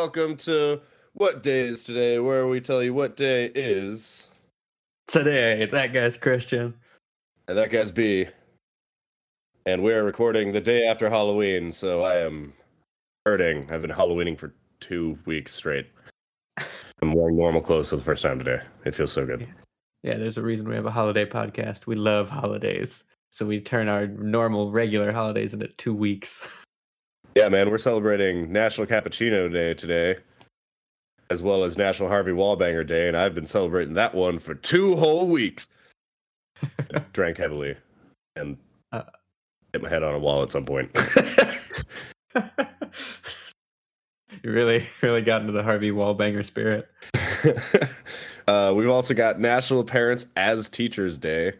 welcome to What Day is Today, where we tell you what day is. Today, that guy's Christian. And that guy's B. And we're recording the day after Halloween, so I am hurting. I've been Halloweening for two weeks straight. I'm wearing normal clothes for the first time today. It feels so good. Yeah, there's a reason we have a holiday podcast. We love holidays. So we turn our normal, regular holidays into two weeks. Yeah, man, we're celebrating National Cappuccino Day today, as well as National Harvey Wallbanger Day, and I've been celebrating that one for two whole weeks. Drank heavily and Uh. hit my head on a wall at some point. you really, really got into the Harvey Wallbanger spirit. uh, we've also got National Parents as Teachers Day.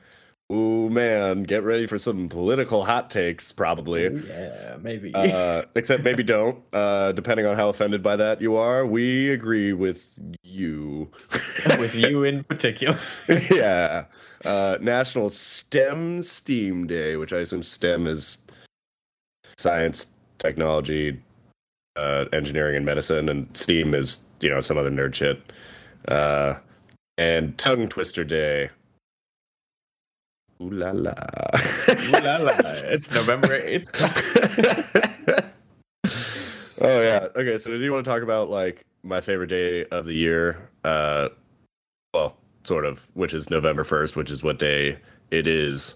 Ooh, man, get ready for some political hot takes, probably. Ooh, yeah, maybe. uh, except maybe don't. Uh, depending on how offended by that you are, we agree with you. With you in particular. yeah. Uh, National STEM STEAM Day, which I assume STEM is science, technology, uh, engineering, and medicine, and STEAM is you know some other nerd shit. Uh, and Tongue Twister Day. Ooh la la. Ooh la la. It's November 8th. oh yeah. Okay, so do you want to talk about like my favorite day of the year? Uh well, sort of, which is November 1st, which is what day it is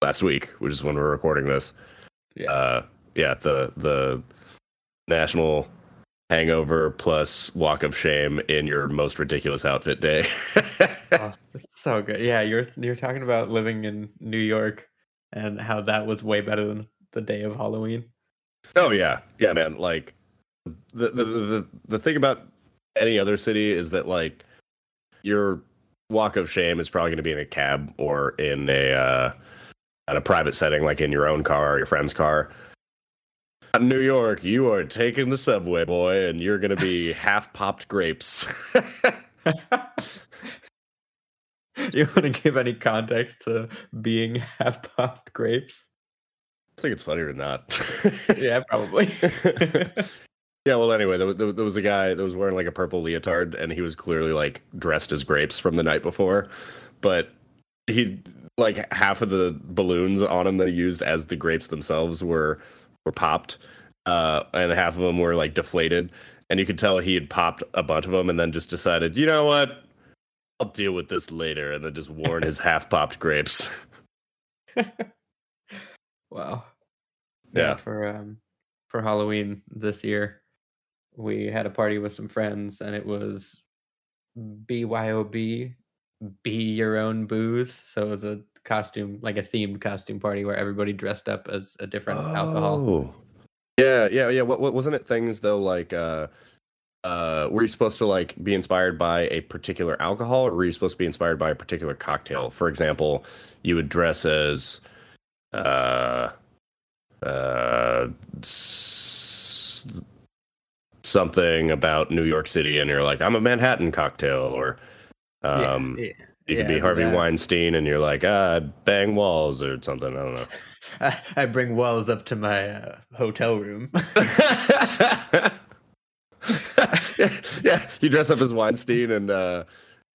last week, which is when we're recording this. Yeah. Uh yeah, the the national hangover plus walk of shame in your most ridiculous outfit day. Oh, that's so good. Yeah, you're you're talking about living in New York and how that was way better than the day of Halloween. Oh yeah, yeah, man. Like the the the, the thing about any other city is that like your walk of shame is probably going to be in a cab or in a uh, at a private setting, like in your own car or your friend's car. In New York, you are taking the subway, boy, and you're going to be half popped grapes. you want to give any context to being half popped grapes? I think it's funnier to not. Yeah, probably. Yeah, well, anyway, there, there, there was a guy that was wearing like a purple leotard, and he was clearly like dressed as grapes from the night before, but he like half of the balloons on him that he used as the grapes themselves were were popped, uh, and half of them were like deflated, and you could tell he had popped a bunch of them, and then just decided, you know what, I'll deal with this later, and then just worn his half popped grapes. wow. Yeah. For um for Halloween this year, we had a party with some friends and it was BYOB, be your own booze. So it was a costume, like a themed costume party where everybody dressed up as a different alcohol. Oh. Yeah, yeah, yeah. What, what wasn't it things though like uh uh were you supposed to like be inspired by a particular alcohol or were you supposed to be inspired by a particular cocktail? For example, you would dress as uh uh s- something about New York City and you're like I'm a Manhattan cocktail or Yeah, um yeah, you yeah, could be Harvey that. Weinstein and you're like ah bang walls or something, I don't know. I, I bring walls up to my uh, hotel room. yeah, yeah, you dress up as Weinstein and uh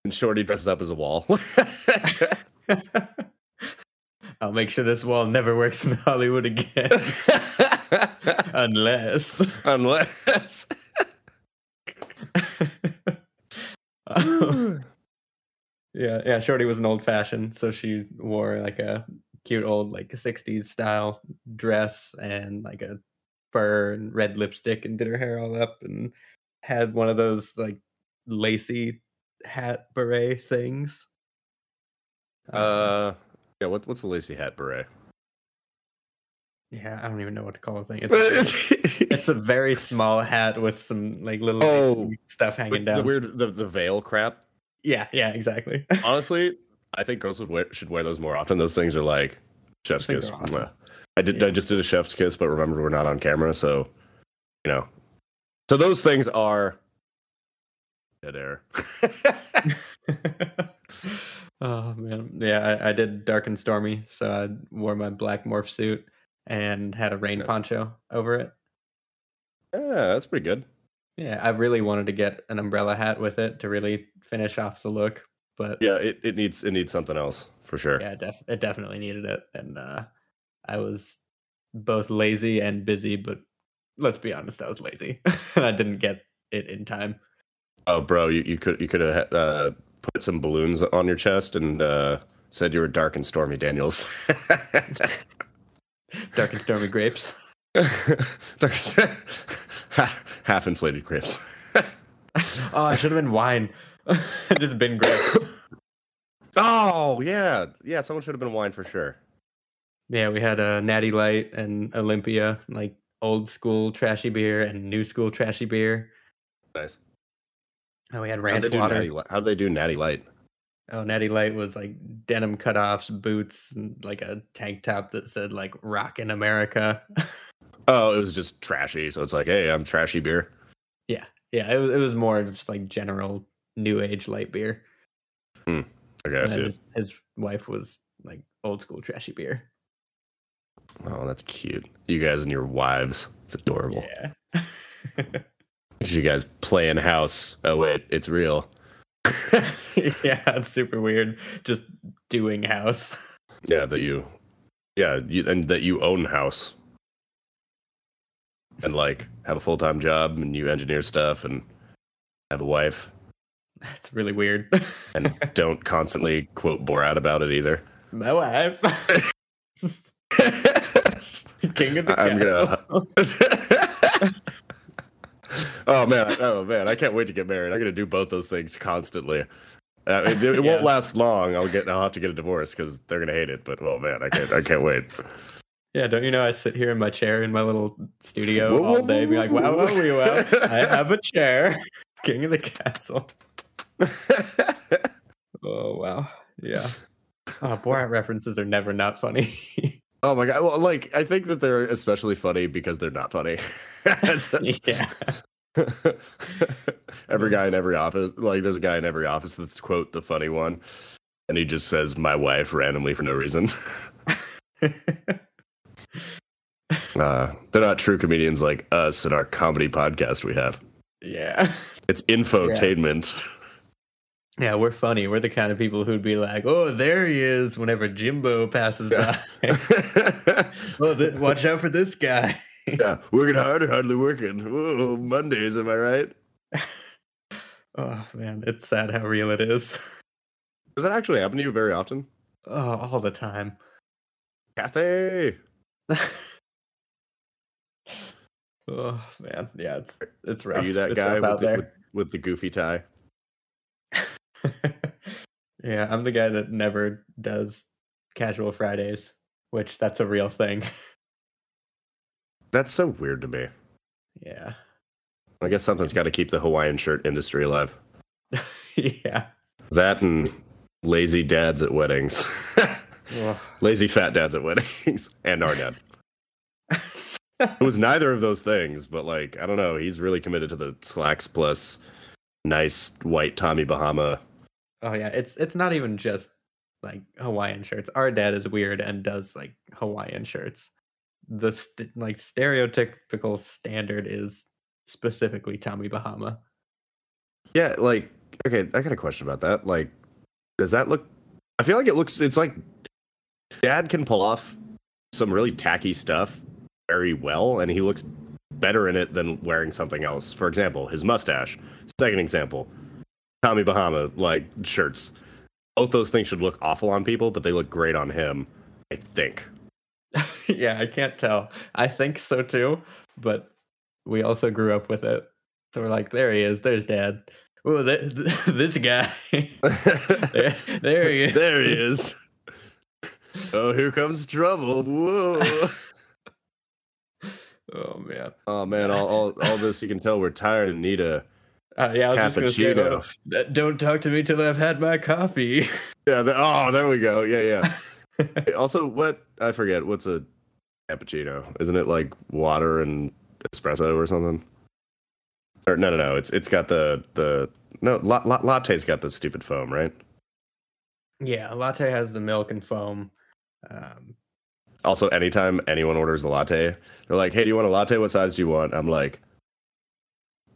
and Shorty dresses up as a wall. I'll make sure this wall never works in Hollywood again. Unless. Unless yeah, yeah. Shorty was an old fashioned, so she wore like a cute old like 60s style dress and like a fur and red lipstick and did her hair all up and had one of those like lacy hat beret things. Um, uh yeah, what what's a lacy hat beret? yeah, I don't even know what to call the thing. It's, it's a very small hat with some like little Oh, stuff hanging down. the weird the, the veil crap. Yeah, yeah, exactly. Honestly, I think girls would wear, should wear those more often. Those things are like chef's kiss. awesome. I did Yeah. I just did a chef's kiss, but remember we're not on camera, so you know. So those things are dead air. oh man, yeah, I, I did dark and stormy, so I wore my black morph suit and had a rain Nice. poncho over it. yeah, that's pretty good. Yeah, I really wanted to get an umbrella hat with it to really finish off the look, but Yeah, it, it needs it needs something else for sure. yeah, it, def- it definitely needed it, and uh, I was both lazy and busy. But let's be honest, I was lazy. And I didn't get it in time. Oh, bro, you, you could you could have uh, put some balloons on your chest and uh, said you were dark and stormy, Daniels. Dark and stormy grapes. Half inflated grapes. Oh, it should have been wine. It just been grapes. Oh yeah, yeah. Someone should have been wine for sure. Yeah, we had a Natty Light and Olympia, like old school trashy beer and new school trashy beer. Nice. And we had ranch they water. natty? How'd they do natty light? Oh, Natty Light was like denim cutoffs, boots, and like a tank top that said like "Rock in America." Oh, it was just trashy. So it's like, hey, I'm trashy beer. yeah, yeah. it was, it was more just like general new age light beer. Hmm, I And guess. then Yeah. his, his wife was like old school trashy beer. Oh, that's cute. You guys and your wives. It's adorable. Yeah. You guys playing house. Oh wait, it's real. yeah, it's super weird. Just doing house. Yeah, that you, yeah, you, and that you own house, and like have a full time job, and you engineer stuff, and have a wife, That's really weird. and don't constantly quote Borat about it either. My wife. King of the I'm gonna- castle. oh man, oh man, I can't wait to get married. I'm gonna do both those things constantly. Uh, it, it Yeah. won't last long. I'll get. I'll have to get a divorce because they're gonna hate it. But oh man, I can't. I can't wait. Yeah, don't you know I sit here in my chair in my little studio Whoa, all whoa, day, be whoa, like, whoa, wow, wow, wow. I have a chair. King of the castle. Oh wow. Yeah. Oh, Borat references are never not funny. oh my god. Well, like I think that they're especially funny because they're not funny. yeah. every guy in every office, like there's a guy in every office that's quote the funny one, and he just says "my wife" randomly for no reason. Uh, they're not true comedians like us and our comedy podcast we have. yeah. It's infotainment. Yeah, we're funny. We're the kind of people who'd be like, "Oh, there he is!" Whenever Jimbo passes by. oh, th- watch out for this guy. yeah, working hard or hardly working. Whoa, Mondays, am I right? Oh man, it's sad how real it is. Does that actually happen to you very often? Oh, all the time. Kathy! Oh man, yeah, it's it's rough. Are you that It's guy with the, with, with the goofy tie? yeah, I'm the guy that never does casual Fridays, which that's a real thing. That's so weird to me. yeah. I guess something's got to keep the Hawaiian shirt industry alive. yeah. That and lazy dads at weddings. Lazy fat dads at weddings. and our dad. It was neither of those things, but like, I don't know. He's really committed to the slacks plus nice white Tommy Bahama. oh yeah, it's it's not even just like Hawaiian shirts. Our dad is weird and does like Hawaiian shirts. The st- like stereotypical standard is specifically Tommy Bahama. Yeah, like, okay, I got a question about that. Like, does that look. I feel like it looks. It's like dad can pull off some really tacky stuff very well, and he looks better in it than wearing something else. For example, his mustache. Second example, Tommy Bahama, like shirts. Both those things should look awful on people, but they look great on him, I think. yeah, I can't tell. I think so too, but we also grew up with it. So we're like, there he is. There's dad. Oh, th- th- this guy. there, there he is. there he is. Oh, here comes trouble. Whoa. Oh man. Oh man, all, all all this you can tell we're tired and need a Uh, yeah, I was just gonna say, Cappuccino. oh, don't talk to me till I've had my coffee. yeah. The, oh, there we go. Yeah, yeah. Also, what I forget what's a cappuccino? Isn't it like water and espresso or something? Or no, no, no. It's it's got the the no la, la, latte's got the stupid foam, right? yeah, latte has the milk and foam. Um, Also, anytime anyone orders a latte, they're like, "Hey, do you want a latte? What size do you want?" I'm like,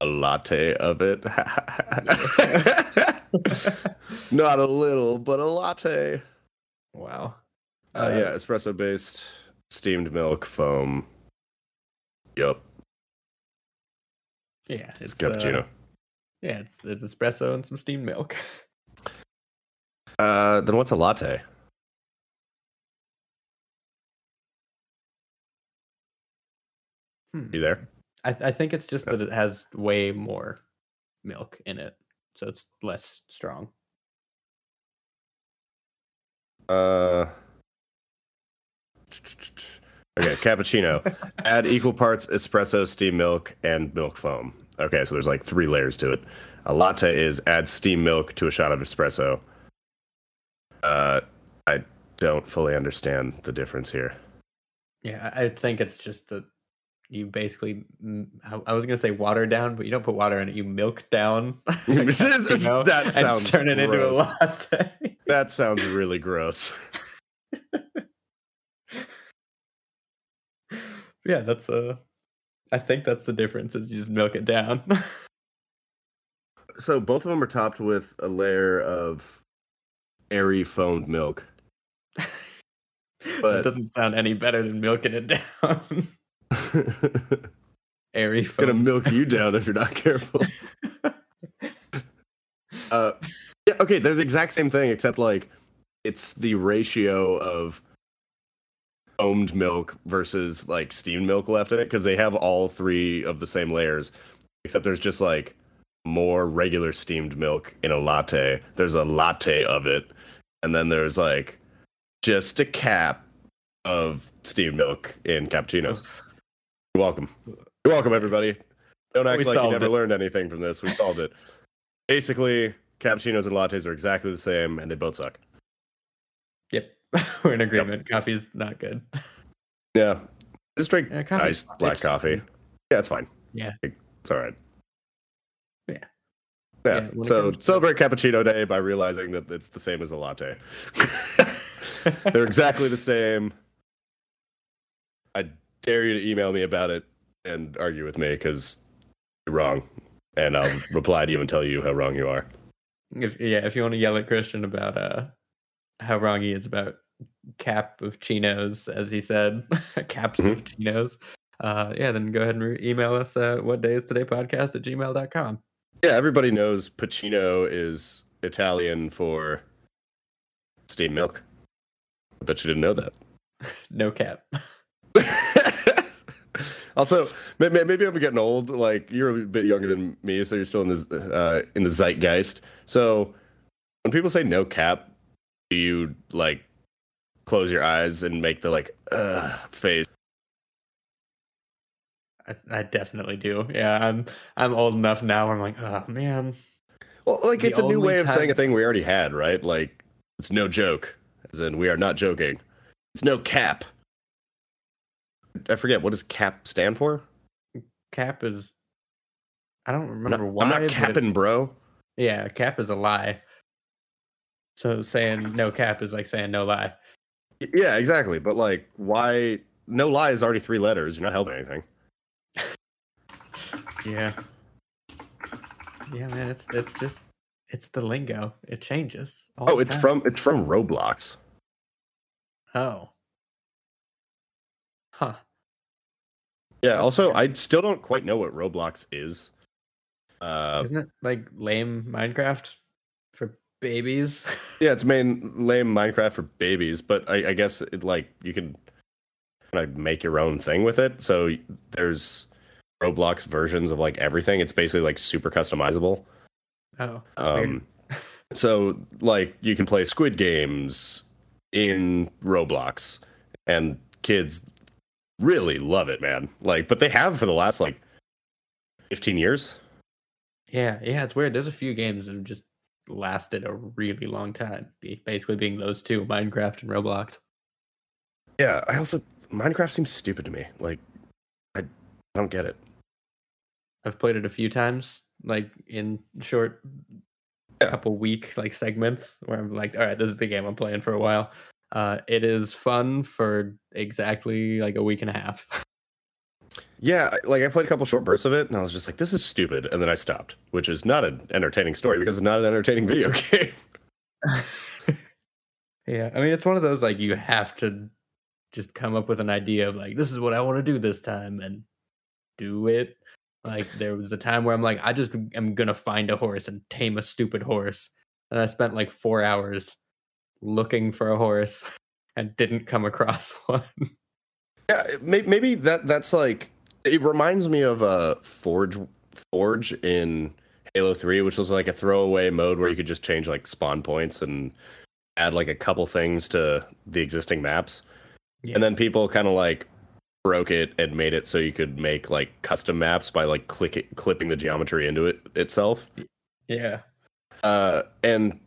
a latte of it. Not a little, but a latte. Wow. Uh, yeah, espresso based steamed milk foam. Yup, Yeah, it's it's uh, cappuccino. yeah, it's it's espresso and some steamed milk. Uh, then what's a latte? Hmm. You there? I I think it's just that it has way more milk in it, so it's less strong. Uh. Okay, cappuccino. Add equal parts espresso, steam milk, and milk foam. Okay, so there's like three layers to it. A latte is add steam milk to a shot of espresso. Uh, I don't fully understand the difference here. Yeah, I think it's just that you basically mm, I was gonna say water down, but you don't put water in it. You milk down. a cappuccino That sounds turn it into a latte. That sounds really gross. yeah, that's uh I think that's the difference is you just milk it down. So both of them are topped with a layer of airy foamed milk. that But- doesn't sound any better than milking it down. Airy Gonna milk you down if you're not careful. Uh, yeah, okay, they're the exact same thing, except like it's the ratio of foamed milk versus like steamed milk left in it because they have all three of the same layers, except there's just like more regular steamed milk in a latte. There's a latte of it, and then there's like just a cap of steamed milk in cappuccinos. You're welcome. You're welcome, everybody. Don't act We like you never it. learned anything from this. We solved it. Basically, cappuccinos and lattes are exactly the same, and they both suck. Yep. We're in agreement. Coffee's not good. Yeah, just drink Yeah, iced black It's coffee. fine. Yeah, it's fine. Yeah. it's all right. Yeah. Yeah. Yeah, so celebrate cappuccino day by realizing that it's the same as a latte. They're exactly the same. I dare you to email me about it and argue with me because you're wrong, and I'll reply to you and tell you how wrong you are. If yeah, if you want to yell at Christian about uh how wrong he is about cap of chinos, as he said, caps of chinos, uh yeah, then go ahead and re- email us at what day is today podcast at gmail.com. Yeah, everybody knows Pacino is Italian for steamed milk. I bet you didn't know that. No cap. Also, may- may- maybe I'm getting old. Like you're a bit younger than me, so you're still in this uh, in the zeitgeist. So when people say no cap, do you like close your eyes and make the like uh face? I, I definitely do. Yeah, I'm I'm old enough now. Where I'm like, oh man. Well, like The it's a new way of saying a thing we already had, right? Like it's no joke, as in we are not joking. It's no cap. I forget what does cap stand for. Cap is. I don't remember not, why. I'm not capping, bro. yeah, cap is a lie. So saying no cap is like saying no lie. Yeah, exactly. But like, why? No lie is already three letters. You're not helping anything. Yeah. Yeah, man, it's it's just it's the lingo. It changes. Oh, it's time. from it's from Roblox. Oh. Yeah. That's Also, weird. I still don't quite know what Roblox is. Uh, Isn't it like lame Minecraft for babies? yeah, it's main lame Minecraft for babies, but I, I guess it like you can kind of make your own thing with it. So there's Roblox versions of like everything. It's basically like super customizable. oh. Um, so like you can play Squid Games in Roblox, and kids really love it, man. Like, but they have for the last like fifteen years. Yeah, yeah, it's weird. There's a few games that have just lasted a really long time. Basically being those two, Minecraft and Roblox. Yeah, I also Minecraft seems stupid to me. Like, I, I don't get it. I've played it a few times, like in short Yeah. couple week like segments where I'm like, all right, this is the game I'm playing for a while. Uh, it is fun for exactly like a week and a half. Yeah, like I played a couple short bursts of it, and I was just like, "This is stupid," and then I stopped, which is not an entertaining story because it's not an entertaining video game. yeah, I mean, it's one of those like you have to just come up with an idea of like this is what I want to do this time and do it. Like there was a time where I'm like, I just am gonna find a horse and tame a stupid horse, and I spent like four hours looking for a horse and didn't come across one. Yeah, maybe that that's like it reminds me of uh Forge Forge in Halo 3, which was like a throwaway mode where you could just change like spawn points and add like a couple things to the existing maps. Yeah. And then people kind of like broke it and made it so you could make like custom maps by like click it, clipping the geometry into it itself. yeah, Uh and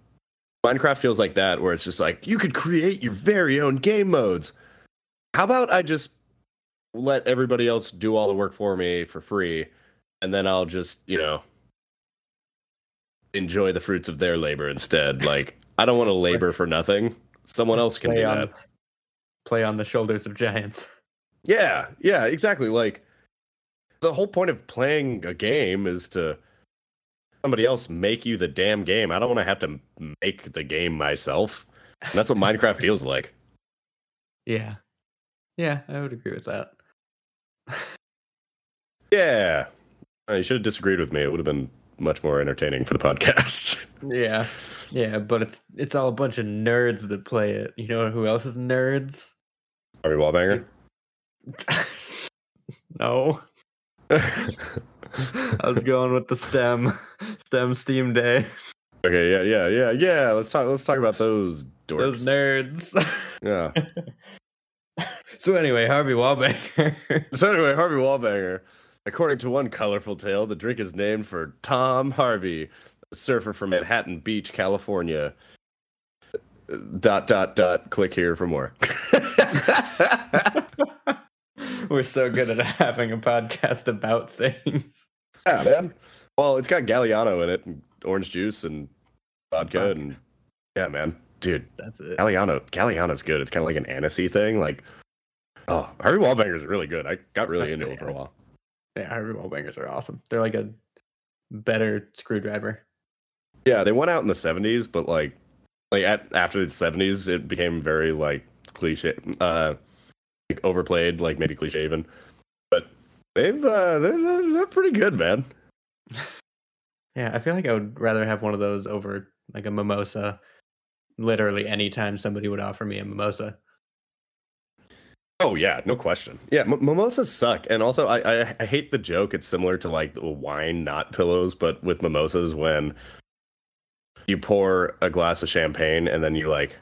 Minecraft feels like that where it's just like you could create your very own game modes. How about I just let everybody else do all the work for me for free and then I'll just, you know, enjoy the fruits of their labor instead. Like I don't want to labor for nothing. Someone else can play do on that. play on the shoulders of giants. Yeah, yeah, exactly. Like the whole point of playing a game is to somebody else make you the damn game. I don't want to have to make the game myself. And that's what Minecraft feels like. Yeah, yeah, I would agree with that. Yeah. Uh, you should have disagreed with me. It would have been much more entertaining for the podcast. Yeah, yeah, but it's it's all a bunch of nerds that play it. You know who else is nerds? Harvey Wallbanger. no, I was going with the STEM, STEM Steam Day. okay, yeah, yeah, yeah, yeah. Let's talk. Let's talk about those dorks. Those nerds. Yeah. so anyway, Harvey Wallbanger. So anyway, Harvey Wallbanger. According to one colorful tale, the drink is named for Tom Harvey, a surfer from Manhattan Beach, California. Dot dot dot. Click here for more. We're so good at having a podcast about things. yeah, man. Well, it's got Galliano in it, and orange juice, and vodka, Vodka. and yeah, man, dude, That's it. Galliano. Galliano's good. It's kind of like an anisey thing. Like, oh, Harvey Wallbanger is really good. I got really into it for a while. Yeah, Harvey Wallbangers are awesome. They're like a better screwdriver. Yeah, they went out in the seventies, but like, like at after the seventies, it became very like cliche, uh, like overplayed, like maybe cliche even. But they've uh, they're, they're pretty good, man. Yeah, I feel like I would rather have one of those over like a mimosa. Literally, anytime somebody would offer me a mimosa. Oh yeah, no question. Yeah, m- mimosas suck, and also I, I I hate the joke. It's similar to like the wine, not pillows, but with mimosas when you pour a glass of champagne and then you like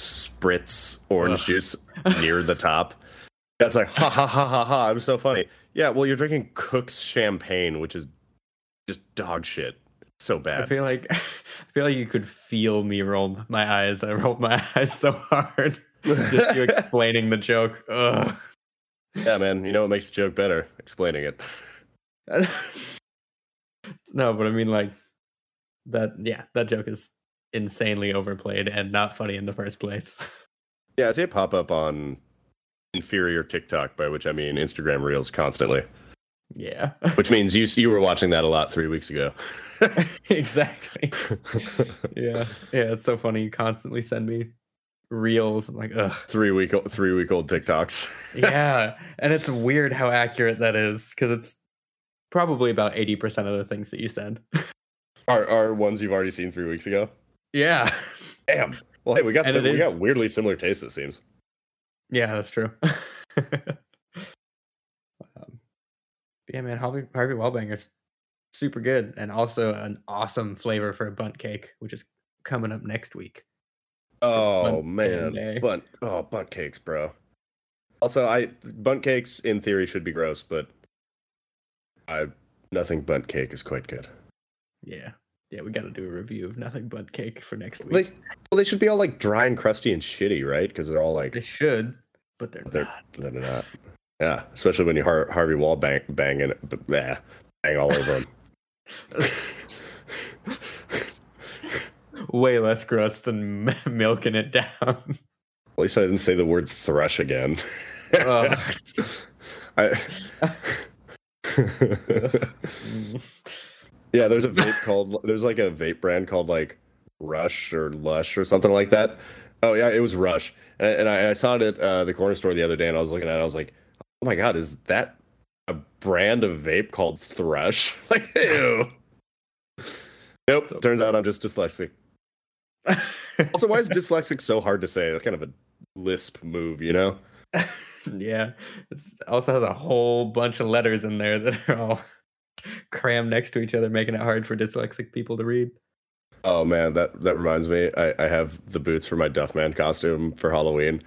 spritz orange Ugh. juice near the top. That's like ha ha ha ha ha. I'm so funny. Yeah, well, you're drinking Cook's champagne, which is just dog shit. It's so bad. I feel like I feel like you could feel me roll my eyes. I rolled my eyes so hard just you explaining the joke. Ugh. yeah, man. You know what makes a joke better? Explaining it. no, but I mean like that. Yeah, that joke is insanely overplayed and not funny in the first place. Yeah, I see it pop up on inferior TikTok, by which I mean Instagram Reels constantly. yeah, Which means you you were watching that a lot three weeks ago. exactly. Yeah, yeah. It's so funny. You constantly send me reels. I'm like, ugh. three week o- three week old TikToks. yeah, and it's weird how accurate that is because it's probably about eighty percent of the things that you send. are are ones you've already seen three weeks ago. Yeah, Damn. Well, hey, we got some, we got weirdly similar tastes. It seems. yeah, that's true. um, yeah, man, Harvey Harvey Wallbanger's super good and also an awesome flavor for a Bundt cake, which is coming up next week. Oh Bundt man, day. Bundt oh Bundt cakes, bro. Also, I Bundt cakes in theory should be gross, but I nothing Bundt cake is quite good. Yeah, yeah, we got to do a review of nothing but cake for next They week. well, they should be all like dry and crusty and shitty, right? Because they're all like They should, but they're, they're not. they're not. Yeah, especially when you Har- Harvey Wall bang banging it, but bang all over them. Way less gross than m- milking it down. At least I didn't say the word thrush again. I, yeah, there's a vape called there's like a vape brand called like Rush or Lush or something like that. Oh yeah, it was Rush, and, and I, I, saw it at uh, the corner store the other day, and I was looking at it. I was like, oh my god, is that a brand of vape called Thrush? like, ew. Nope. So, turns out I'm just dyslexic. also, why is dyslexic so hard to say? That's kind of a lisp move, you know? yeah. It also has a whole bunch of letters in there that are all crammed next to each other, making it hard for dyslexic people to read. Oh man, that that reminds me. I, I have the boots for my Duffman costume for Halloween.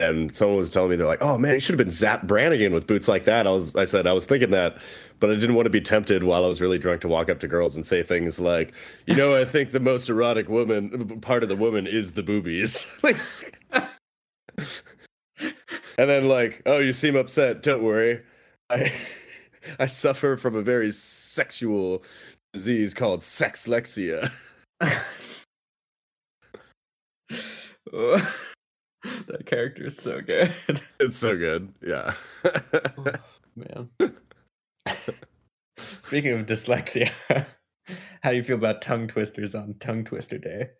And someone was telling me they're like, "Oh man, you should have been Zap Brannigan with boots like that." I was, I said, I was thinking that, but I didn't want to be tempted while I was really drunk to walk up to girls and say things like, "You know, I think the most erotic woman part of the woman is the boobies." and then like, "Oh, you seem upset. Don't worry, I I suffer from a very sexual disease called sexlexia." that character is so good. It's so good. Yeah. oh, man. Speaking of dyslexia, how do you feel about tongue twisters on Tongue Twister Day?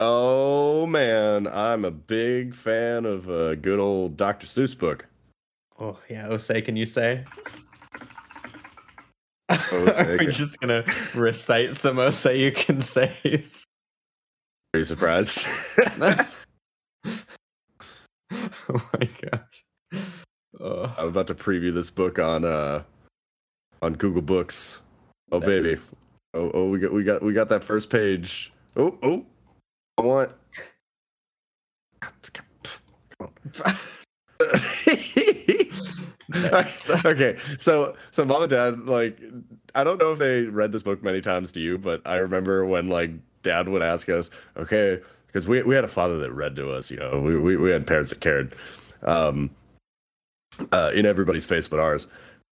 Oh man, I'm a big fan of a good old Dr. Seuss book. Oh yeah, Osei, can you say? Are we just gonna recite some Osei you can say? Are you surprised? oh my gosh. Oh. I'm about to preview this book on uh on Google Books. Oh nice. baby. Oh oh we got we got we got that first page. Oh oh I want okay, so so mom and dad like I don't know if they read this book many times to you, but I remember when like dad would ask us, okay, because we we had a father that read to us. You know, we we, we had parents that cared. Um, uh, in everybody's face but ours.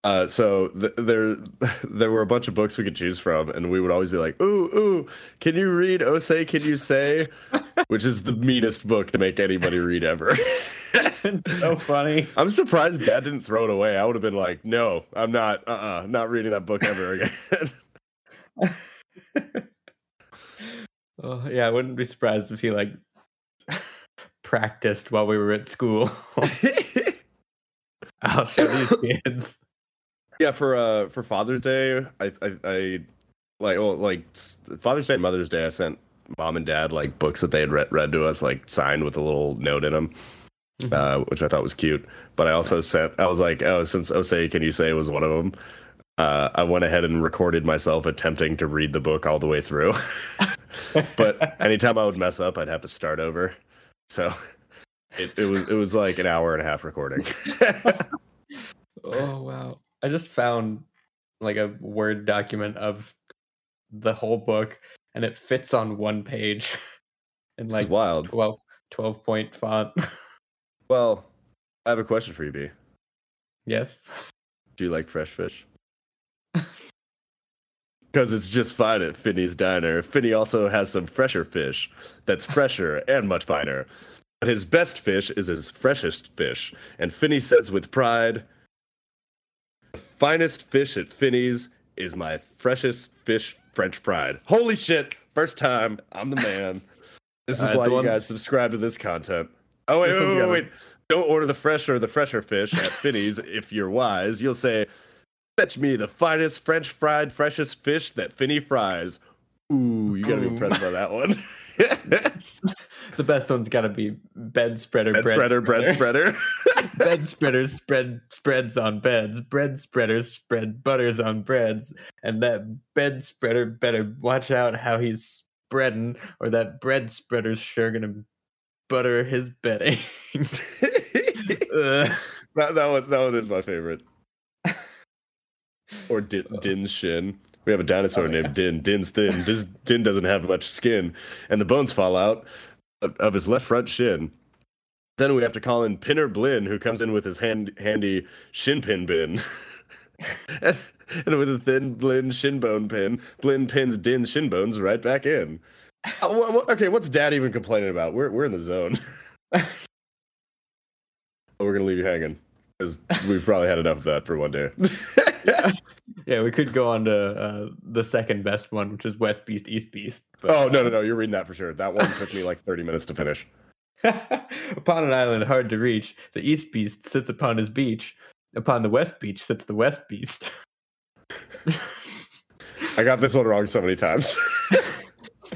Uh, so th- there, there were a bunch of books we could choose from, and we would always be like, "Ooh, ooh, can you read Osei? Can you say?" Which is the meanest book to make anybody read ever. It's so funny. I'm surprised Dad didn't throw it away. I would have been like, "No, I'm not. Uh, uh-uh, not reading that book ever again." Oh, yeah, I wouldn't be surprised if he like practiced while we were at school. I'll show these kids. Yeah, for uh for Father's Day, I I, I like well like Father's Day and Mother's Day, I sent mom and dad like books that they had read, read to us, like signed with a little note in them, mm-hmm. uh, which I thought was cute. But I also sent, I was like, oh, since Osei, can you say was one of them? Uh, I went ahead and recorded myself attempting to read the book all the way through. but anytime I would mess up, I'd have to start over. So it, it was it was like an hour and a half recording. oh wow! I just found like a word document of the whole book, and it fits on one page in like it's wild 12, 12 point font. Well, I have a question for you, B. Yes. Do you like fresh fish? Because it's just fine at Finney's Diner. Finney also has some fresher fish that's fresher and much finer. But his best fish is his freshest fish. And Finney says with pride, the finest fish at Finney's is my freshest fish French fried. Holy shit! First time. I'm the man. This is uh, why you one... guys subscribe to this content. Oh, wait, wait, wait, wait. Don't order the fresh or the fresher fish at Finney's if you're wise. You'll say, Fetch me the finest French fried, freshest fish that Finney fries. Ooh, you gotta be impressed by that one. the best one's gotta be bed spreader, bed bread spreader, bread spreader. bed spreaders spread spreads on beds. Bread spreaders spread butters on breads. And that bed spreader better watch out how he's spreading, or that bread spreader's sure gonna butter his bedding. that, that one that one is my favorite or oh. Din, Din's shin. We have a dinosaur oh, named yeah. Din. Din's thin. Din, Din doesn't have much skin, and the bones fall out of, of his left front shin. Then we have to call in Pinner Blin, who comes in with his hand, handy shin pin bin. and, and with a thin Blin shin bone pin, Blin pins Din's shin bones right back in. Uh, okay, what's Dad even complaining about? We're we're in the zone. oh, we're gonna leave you hanging. because we've probably had enough of that for one day. Yeah, we could go on to uh, the second best one, which is West Beast, East Beast. but, oh no no no! You're reading that for sure. That one took me like 30 minutes to finish. upon an island hard to reach, the East Beast sits upon his beach. Upon the West Beach sits the West Beast. I got this one wrong so many times.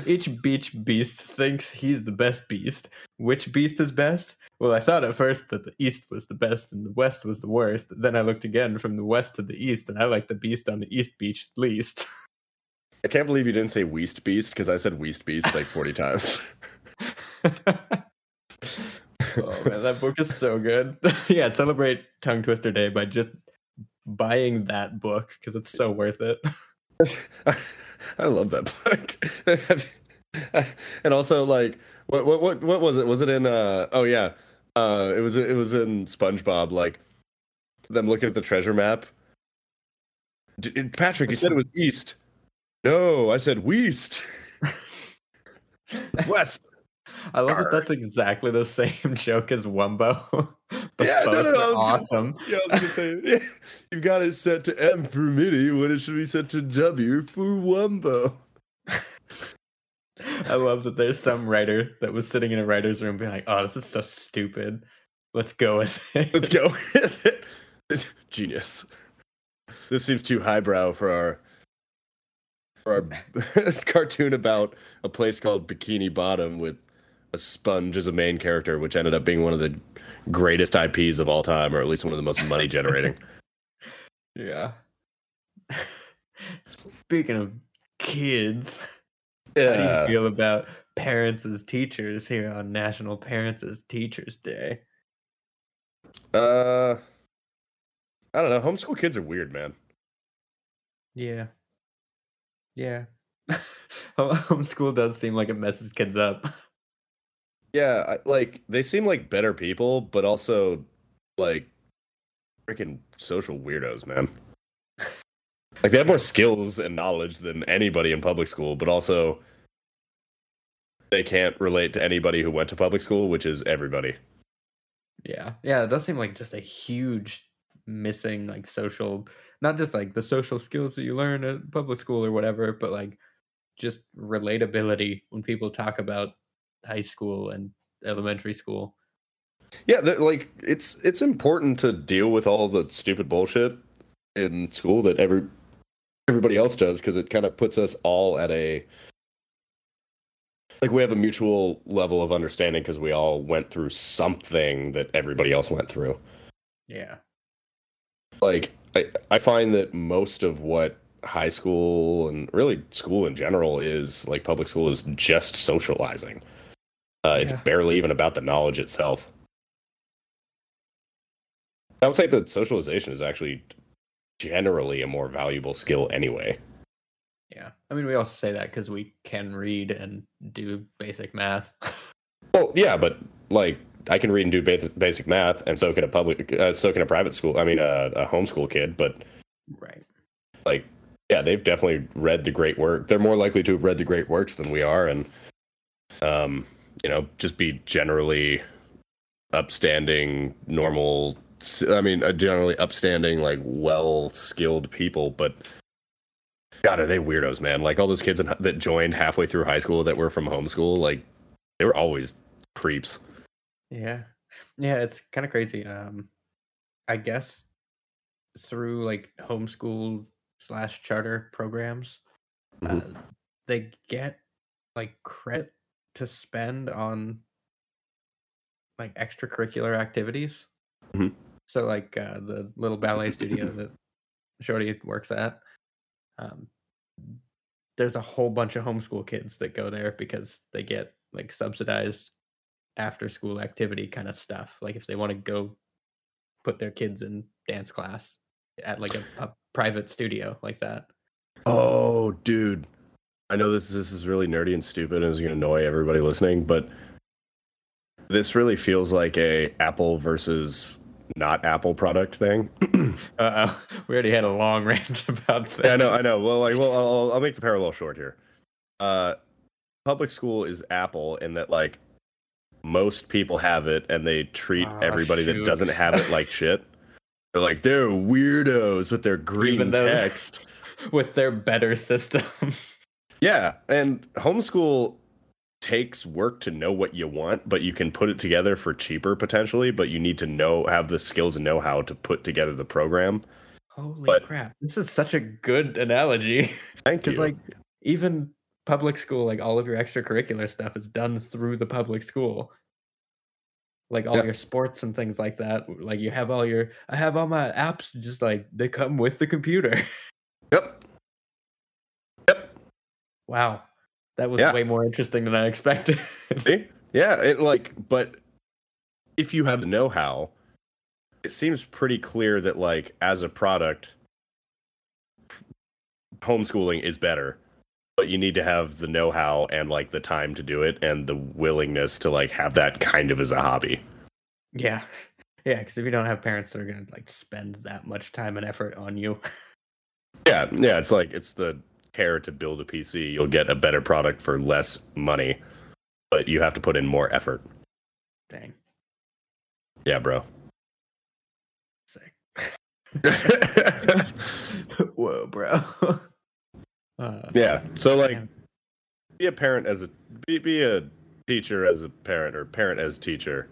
Each beach beast thinks he's the best beast. Which beast is best? Well, I thought at first that the east was the best and the west was the worst. Then I looked again from the west to the east, and I like the beast on the east beach least. I can't believe you didn't say Weast Beast because I said Weast Beast like 40 times. oh man, that book is so good. yeah, celebrate Tongue Twister Day by just buying that book because it's so worth it. I love that book. and also like what what what what was it? Was it in uh oh yeah. Uh it was it was in SpongeBob like them looking at the treasure map. D- Patrick, you said it was east. No, I said west. West. I love that that's exactly the same joke as Wumbo. but Yeah, no, no, no, I are was gonna- Yeah, I was gonna say yeah, you've got it set to M for Mini when it should be set to W for Wumbo. I love that there's some writer that was sitting in a writer's room being like, oh, this is so stupid. Let's go with it. Let's go. with it. Genius. This seems too highbrow for our for our cartoon about a place called Bikini Bottom with sponge as a main character, which ended up being one of the greatest IPs of all time, or at least one of the most money generating. Yeah. Speaking of kids, how do you feel about parents as teachers here on National Parents as Teachers Day? Uh, I don't know. Homeschool kids are weird, man. Yeah. Yeah. Homeschool does seem like it messes kids up. Yeah, I, like they seem like better people, but also like freaking social weirdos, man. Like they have more skills and knowledge than anybody in public school, but also they can't relate to anybody who went to public school, which is everybody. Yeah. Yeah, it does seem like just a huge missing like social not just like the social skills that you learn at public school or whatever, but like just relatability when people talk about high school and elementary school. Yeah, like it's it's important to deal with all the stupid bullshit in school that every everybody else does because it kind of puts us all at a like we have a mutual level of understanding because we all went through something that everybody else went through. Yeah. Like I I find that most of what high school and really school in general is like public school is just socializing. Uh, it's Yeah. barely even about the knowledge itself. I would say that socialization is actually generally a more valuable skill anyway. Yeah. I mean, we also say that because we can read and do basic math. Well, yeah, but like I can read and do basic, basic math, and so can a public, uh, so can a private school. I mean, uh, a homeschool kid. But right. like, yeah, they've definitely read the great work. They're more likely to have read the great works than we are, and um, you know, just be generally upstanding, normal. I mean, uh, generally upstanding, like well skilled people, but. God, are they weirdos, man? Like all those kids in, that joined halfway through high school that were from homeschool, like they were always creeps. Yeah. Yeah, it's kind of crazy. Um I guess through like homeschool slash charter programs, uh, they get like credit to spend on like extracurricular activities. Mhm. So like uh, the little ballet studio that Shorty works at, um, there's a whole bunch of homeschool kids that go there because they get like subsidized after school activity kind of stuff. Like if they want to go put their kids in dance class at like a, a private studio like that. Oh, dude. I know this this is really nerdy and stupid and is going to annoy everybody listening, but this really feels like a Apple versus not Apple product thing. Uh oh, we already had a long rant about this. yeah, I know, I know. Well, like, well, I'll, I'll make the parallel short here. Uh, public school is Apple in that like most people have it and they treat Oh, everybody that doesn't have it like shit. They're like they're weirdos with their green Even text. with their better system. Yeah, and homeschool takes work to know what you want, but you can put it together for cheaper potentially, but you need to know have the skills and know how to put together the program. Holy But- crap! This is such a good analogy. Thank you. Because like even public school, like all of your extracurricular stuff is done through the public school. Like all Yeah. your sports and things like that. Like you have all your I have all my apps just like they come with the computer. Yep. Wow. That was Yeah. way more interesting than I expected. See? Yeah, it like but if you have the know-how, it seems pretty clear that like as a product homeschooling is better. But you need to have the know-how and like the time to do it and the willingness to like have that kind of as a hobby. yeah. Yeah, because if you don't have parents that are gonna like spend that much time and effort on you. Yeah, yeah, it's like it's the care to build a PC. You'll get a better product for less money, but you have to put in more effort. Dang. Yeah, bro. Sick. Whoa, bro. Uh, yeah. So like be a parent as a be, be a teacher as a parent or parent as teacher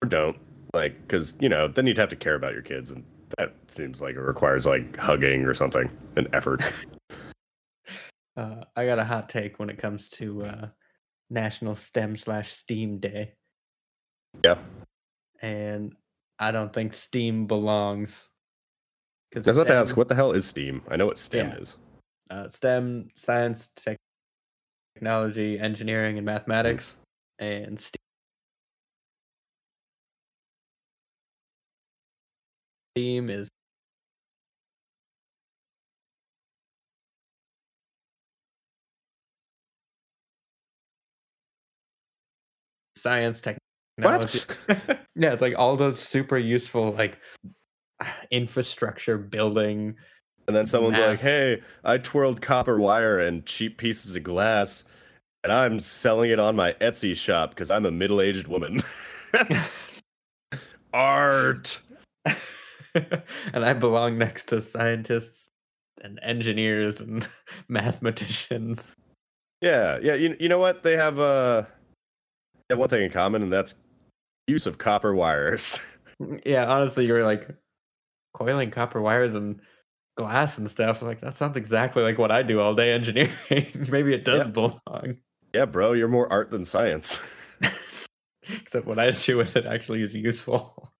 or don't like because you know then you'd have to care about your kids and that seems like it requires like hugging or something an effort Uh, I got a hot take when it comes to uh, National STEM slash STEAM Day, yeah and I don't think STEAM belongs. I was about to ask what the hell is steam i know what stem Yeah. is uh, STEM, science, tech- technology, engineering, and mathematics, and STEAM. STEAM is science, technology. yeah, it's like all those super useful like infrastructure building. and then someone's Math. like hey i twirled copper wire and cheap pieces of glass and i'm selling it on my etsy shop because i'm a middle-aged woman art and I belong next to scientists and engineers and mathematicians. Yeah, yeah. You, you know what? They have uh have one thing in common, and that's use of copper wires. Yeah, honestly, you're like coiling copper wires and glass and stuff. Like that sounds exactly like what I do all day engineering. Maybe it does Yeah. belong. yeah, bro, you're more art than science. Except what I do with it actually is useful.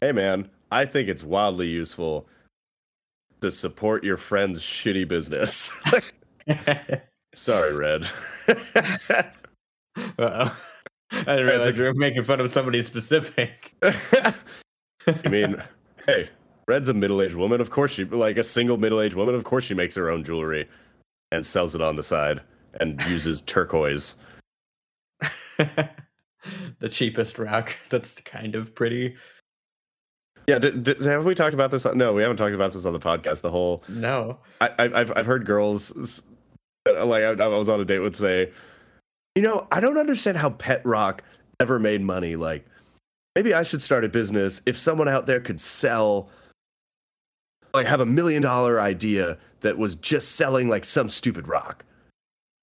hey, man, I think it's wildly useful to support your friend's shitty business. Sorry, Red. Uh-oh. I didn't realize you were making fun of somebody specific. I mean, hey, Red's a middle-aged woman. Of course she, like a single middle-aged woman. Of course she makes her own jewelry and sells it on the side and uses turquoise. the cheapest rock that's kind of pretty. Yeah, did, did, have we talked about this? on- No, we haven't talked about this on the podcast. The whole No. I, I- I've I've heard girls like I, I was on a date would say, you know, I don't understand how pet rock ever made money. Like, maybe I should start a business. If someone out there could sell, like, have a million dollar idea that was just selling like some stupid rock.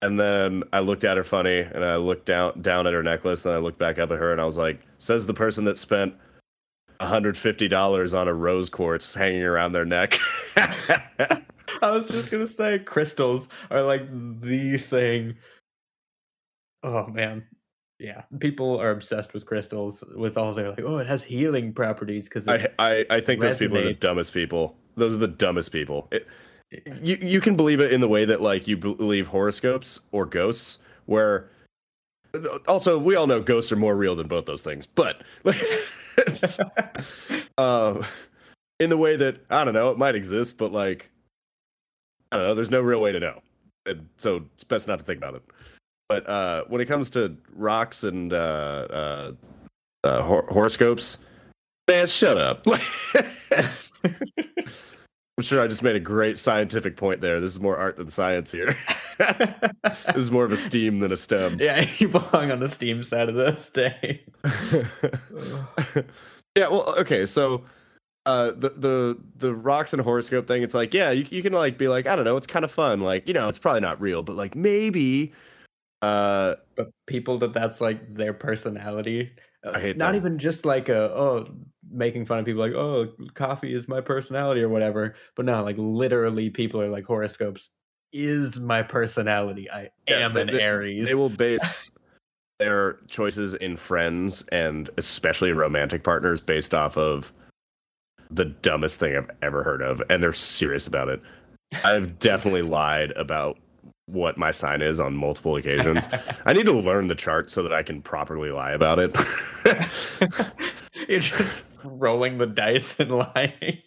And then I looked at her funny, and I looked down down at her necklace, and I looked back up at her, and I was like, "Says the person that spent." $150 on a rose quartz hanging around their neck. I was just gonna say crystals are like the thing. Oh man. Yeah. People are obsessed with crystals with all their like, oh, it has healing properties because I, I, I think those people are the dumbest people. Those are the dumbest people. It, you you can believe it in the way that like you believe horoscopes or ghosts, where also we all know ghosts are more real than both those things, but like, it's, um, in the way that I don't know, it might exist, but like I don't know, there's no real way to know, and so it's best not to think about it. But uh, when it comes to rocks and uh, uh, uh, hor- horoscopes, man, shut up. I'm sure I just made a great scientific point there. This is more art than science here. this is more of a STEAM than a STEM. yeah, you belong on the Steam side of this day. yeah, well, okay, so uh the the the rocks and horoscope thing it's like yeah you, you can like be like i don't know it's kind of fun like you know it's probably not real but like maybe uh but people that that's like their personality uh, I hate that. not that. even just like a oh making fun of people like oh coffee is my personality or whatever but no like literally people are like horoscopes is my personality i Yeah, am an they- aries they will base their choices in friends and especially romantic partners based off of the dumbest thing I've ever heard of, and they're serious about it. I've definitely lied about what my sign is on multiple occasions. I need to learn the chart so that I can properly lie about it. you're just rolling the dice and lying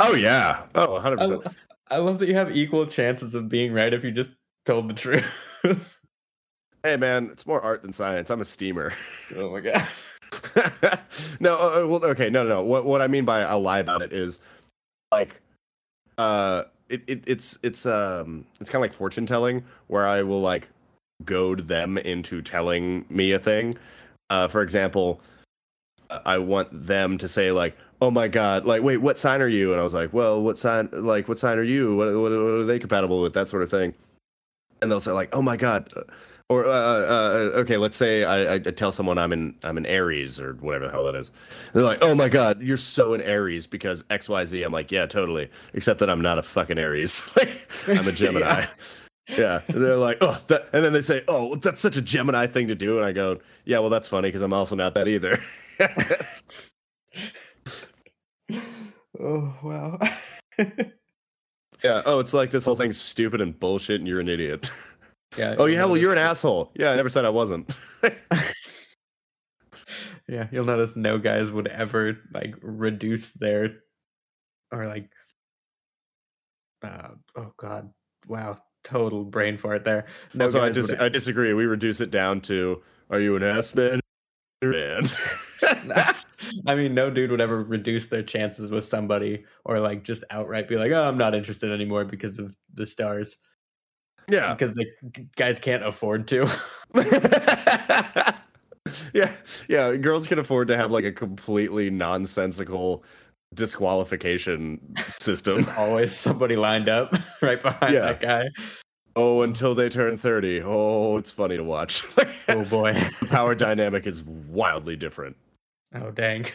oh yeah. Oh, 100%. I, I love that you have equal chances of being right if you just told the truth hey man, it's more art than science. I'm a steamer. oh my god no, uh, uh, well, okay, no, no, no. What what I mean by I'll lie about it is like, uh, it, it it's it's um it's kind of like fortune telling where I will like goad them into telling me a thing. Uh, for example, uh, I want them to say like, "Oh my god, like wait, what sign are you?" And I was like, "Well, what sign? Like what sign are you? What what, what are they compatible with? That sort of thing." And they'll say like, "Oh my god." Uh, Or uh, uh, okay, let's say I, I tell someone I'm an I'm an Aries or whatever the hell that is. They're like, "Oh my god, you're so an Aries because X Y Z." I'm like, "Yeah, totally." Except that I'm not a fucking Aries. like, I'm a Gemini. yeah. And they're like, "Oh," that, and then they say, "Oh, that's such a Gemini thing to do." And I go, "Yeah, well, that's funny because I'm also not that either." oh wow yeah. Oh, it's like this whole thing's stupid and bullshit, and you're an idiot. Yeah oh yeah, well, you're an asshole. Yeah, I never said I wasn't. yeah you'll notice no guys would ever like reduce their or like uh oh god wow total brain fart there no also, I just would I disagree. We reduce it down to, "Are you an ass man?" Man. I mean, no dude would ever reduce their chances with somebody or like just outright be like, "Oh, I'm not interested anymore because of the stars," yeah. because the guys can't afford to. yeah, yeah. Girls can afford to have like a completely nonsensical disqualification system. Always somebody lined up right behind Yeah. that guy. oh, until they turn thirty. Oh, it's funny to watch. Oh boy. the power dynamic is wildly different. Oh dang.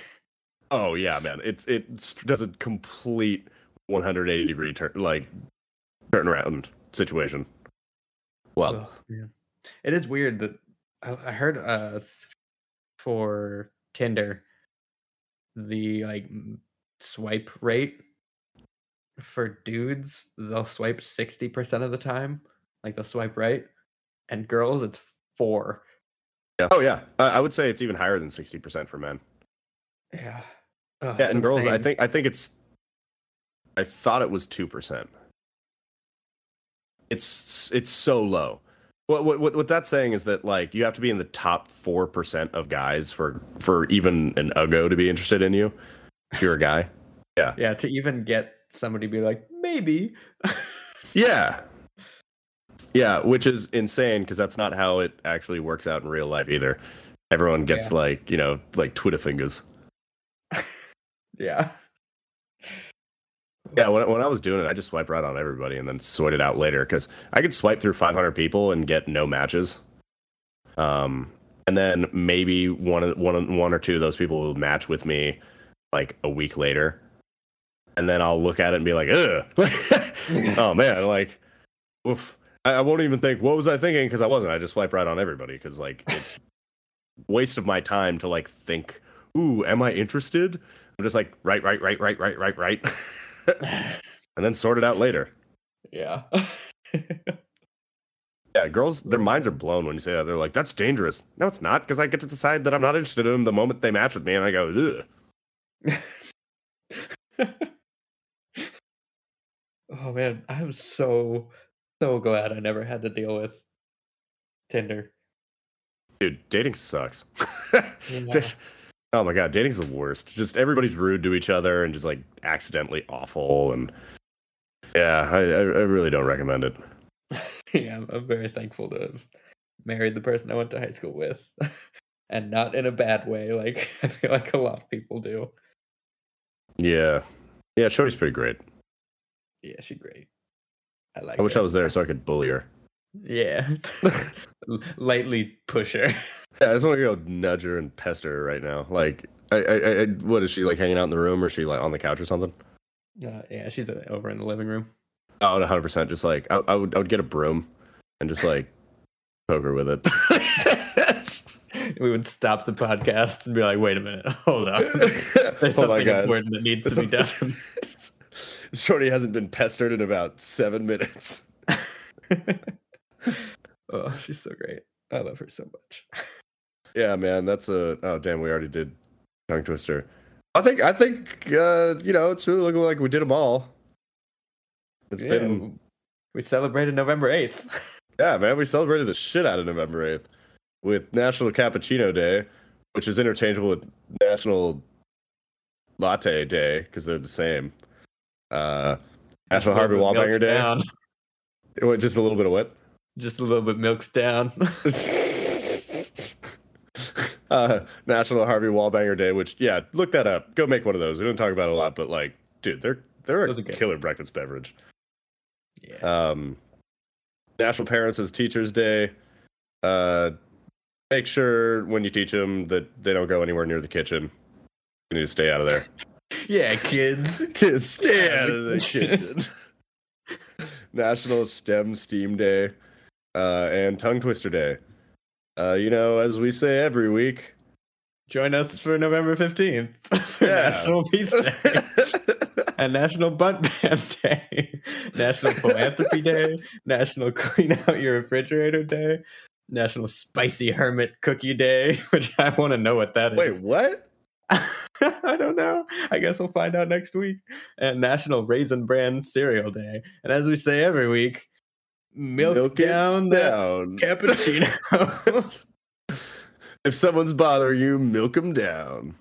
Oh yeah, man. It's it does a complete 180 degree turn like turn around situation. Well, Oh, man. It is weird that I, I heard uh for Tinder the like swipe rate for dudes they'll swipe 60% of the time like they'll swipe right and girls it's 4 yeah. Oh yeah. I, I would say it's even higher than 60% for men. yeah Oh, Yeah, it's and girls, I think I think it's. I thought it was two percent. It's it's so low. What, what what that's saying is that like you have to be in the top four percent of guys for for even an uggo to be interested in you. If you're a guy, yeah yeah, to even get somebody to be like maybe yeah, yeah, which is insane because that's not how it actually works out in real life either. Everyone gets like you know like Twitter fingers. yeah Yeah, when, when I was doing it, I just swipe right on everybody and then sort it out later because I could swipe through 500 people and get no matches. Um, and then maybe one of one one or two of those people will match with me like a week later, and then I'll look at it and be like, ugh, oh man, like, oof. I, I won't even think what was I thinking because I wasn't. I just swipe right on everybody because like it's waste of my time to like think, ooh, am I interested? I'm just like right, right, right, right, right, right, right. and then sort it out later. yeah Yeah, girls, their minds are blown when you say that. They're like, "That's dangerous." No, it's not, because I get to decide that I'm not interested in them the moment they match with me, and I go, Ugh. oh man, I'm so so glad I never had to deal with Tinder. "Dude, dating sucks." Yeah. Oh my god, dating's the worst. Just everybody's rude to each other and just like accidentally awful, and yeah, I, I, really don't recommend it. yeah, I'm, I'm very thankful to have married the person I went to high school with, and not in a bad way. Like I feel like a lot of people do. Yeah, yeah. Shorty's pretty great. Yeah, she's great. I like. I wish her. I was there so I could bully her. Yeah, lightly push her. Yeah, I just want to go nudge her and pester her right now. Like, I, I, I, what is she like hanging out in the room, or is she like on the couch or something? Uh, yeah, she's uh, over in the living room. Oh, 100 percent. Just like I, I would, I would get a broom and just like poke her with it. We would stop the podcast and be like, "Wait a minute, hold on. There's oh something god, important that needs to be done." Shorty hasn't been pestered in about seven minutes. oh, she's so great. I love her so much. Yeah, man, that's a. Oh, damn, we already did tongue twister. I think, I think, uh, you know, it's really looking like we did them all. It's Yeah, been, we celebrated November eighth. yeah, man, we celebrated the shit out of November eighth with National Cappuccino Day, which is interchangeable with National Latte Day because they're the same. Uh, National Harvey Wallbanger Day. Down. What, just a little bit of what? Just a little bit milked down. uh, National Harvey Wallbanger Day, which yeah, look that up. Go make one of those. We don't talk about it a lot, but like, dude, they're they're a killer breakfast beverage. yeah. Um, National Parents as Teachers Day. Uh, make sure when you teach them that they don't go anywhere near the kitchen. You need to stay out of there. yeah, kids. Kids, stay out of the kitchen. National STEM STEAM Day, uh, and Tongue Twister Day. Uh, you know, as we say every week, Join us for November 15th. for Yeah. National Peace Day. and National Bundt Band Day, National Philanthropy Day, National Clean Out Your Refrigerator Day, National Spicy Hermit Cookie Day, which I want to know what that Wait, is. what? I don't know. I guess we'll find out next week. And National Raisin Bran Cereal Day. And as we say every week, milk, it down down. cappuccino. if someone's bothering you, milk them down.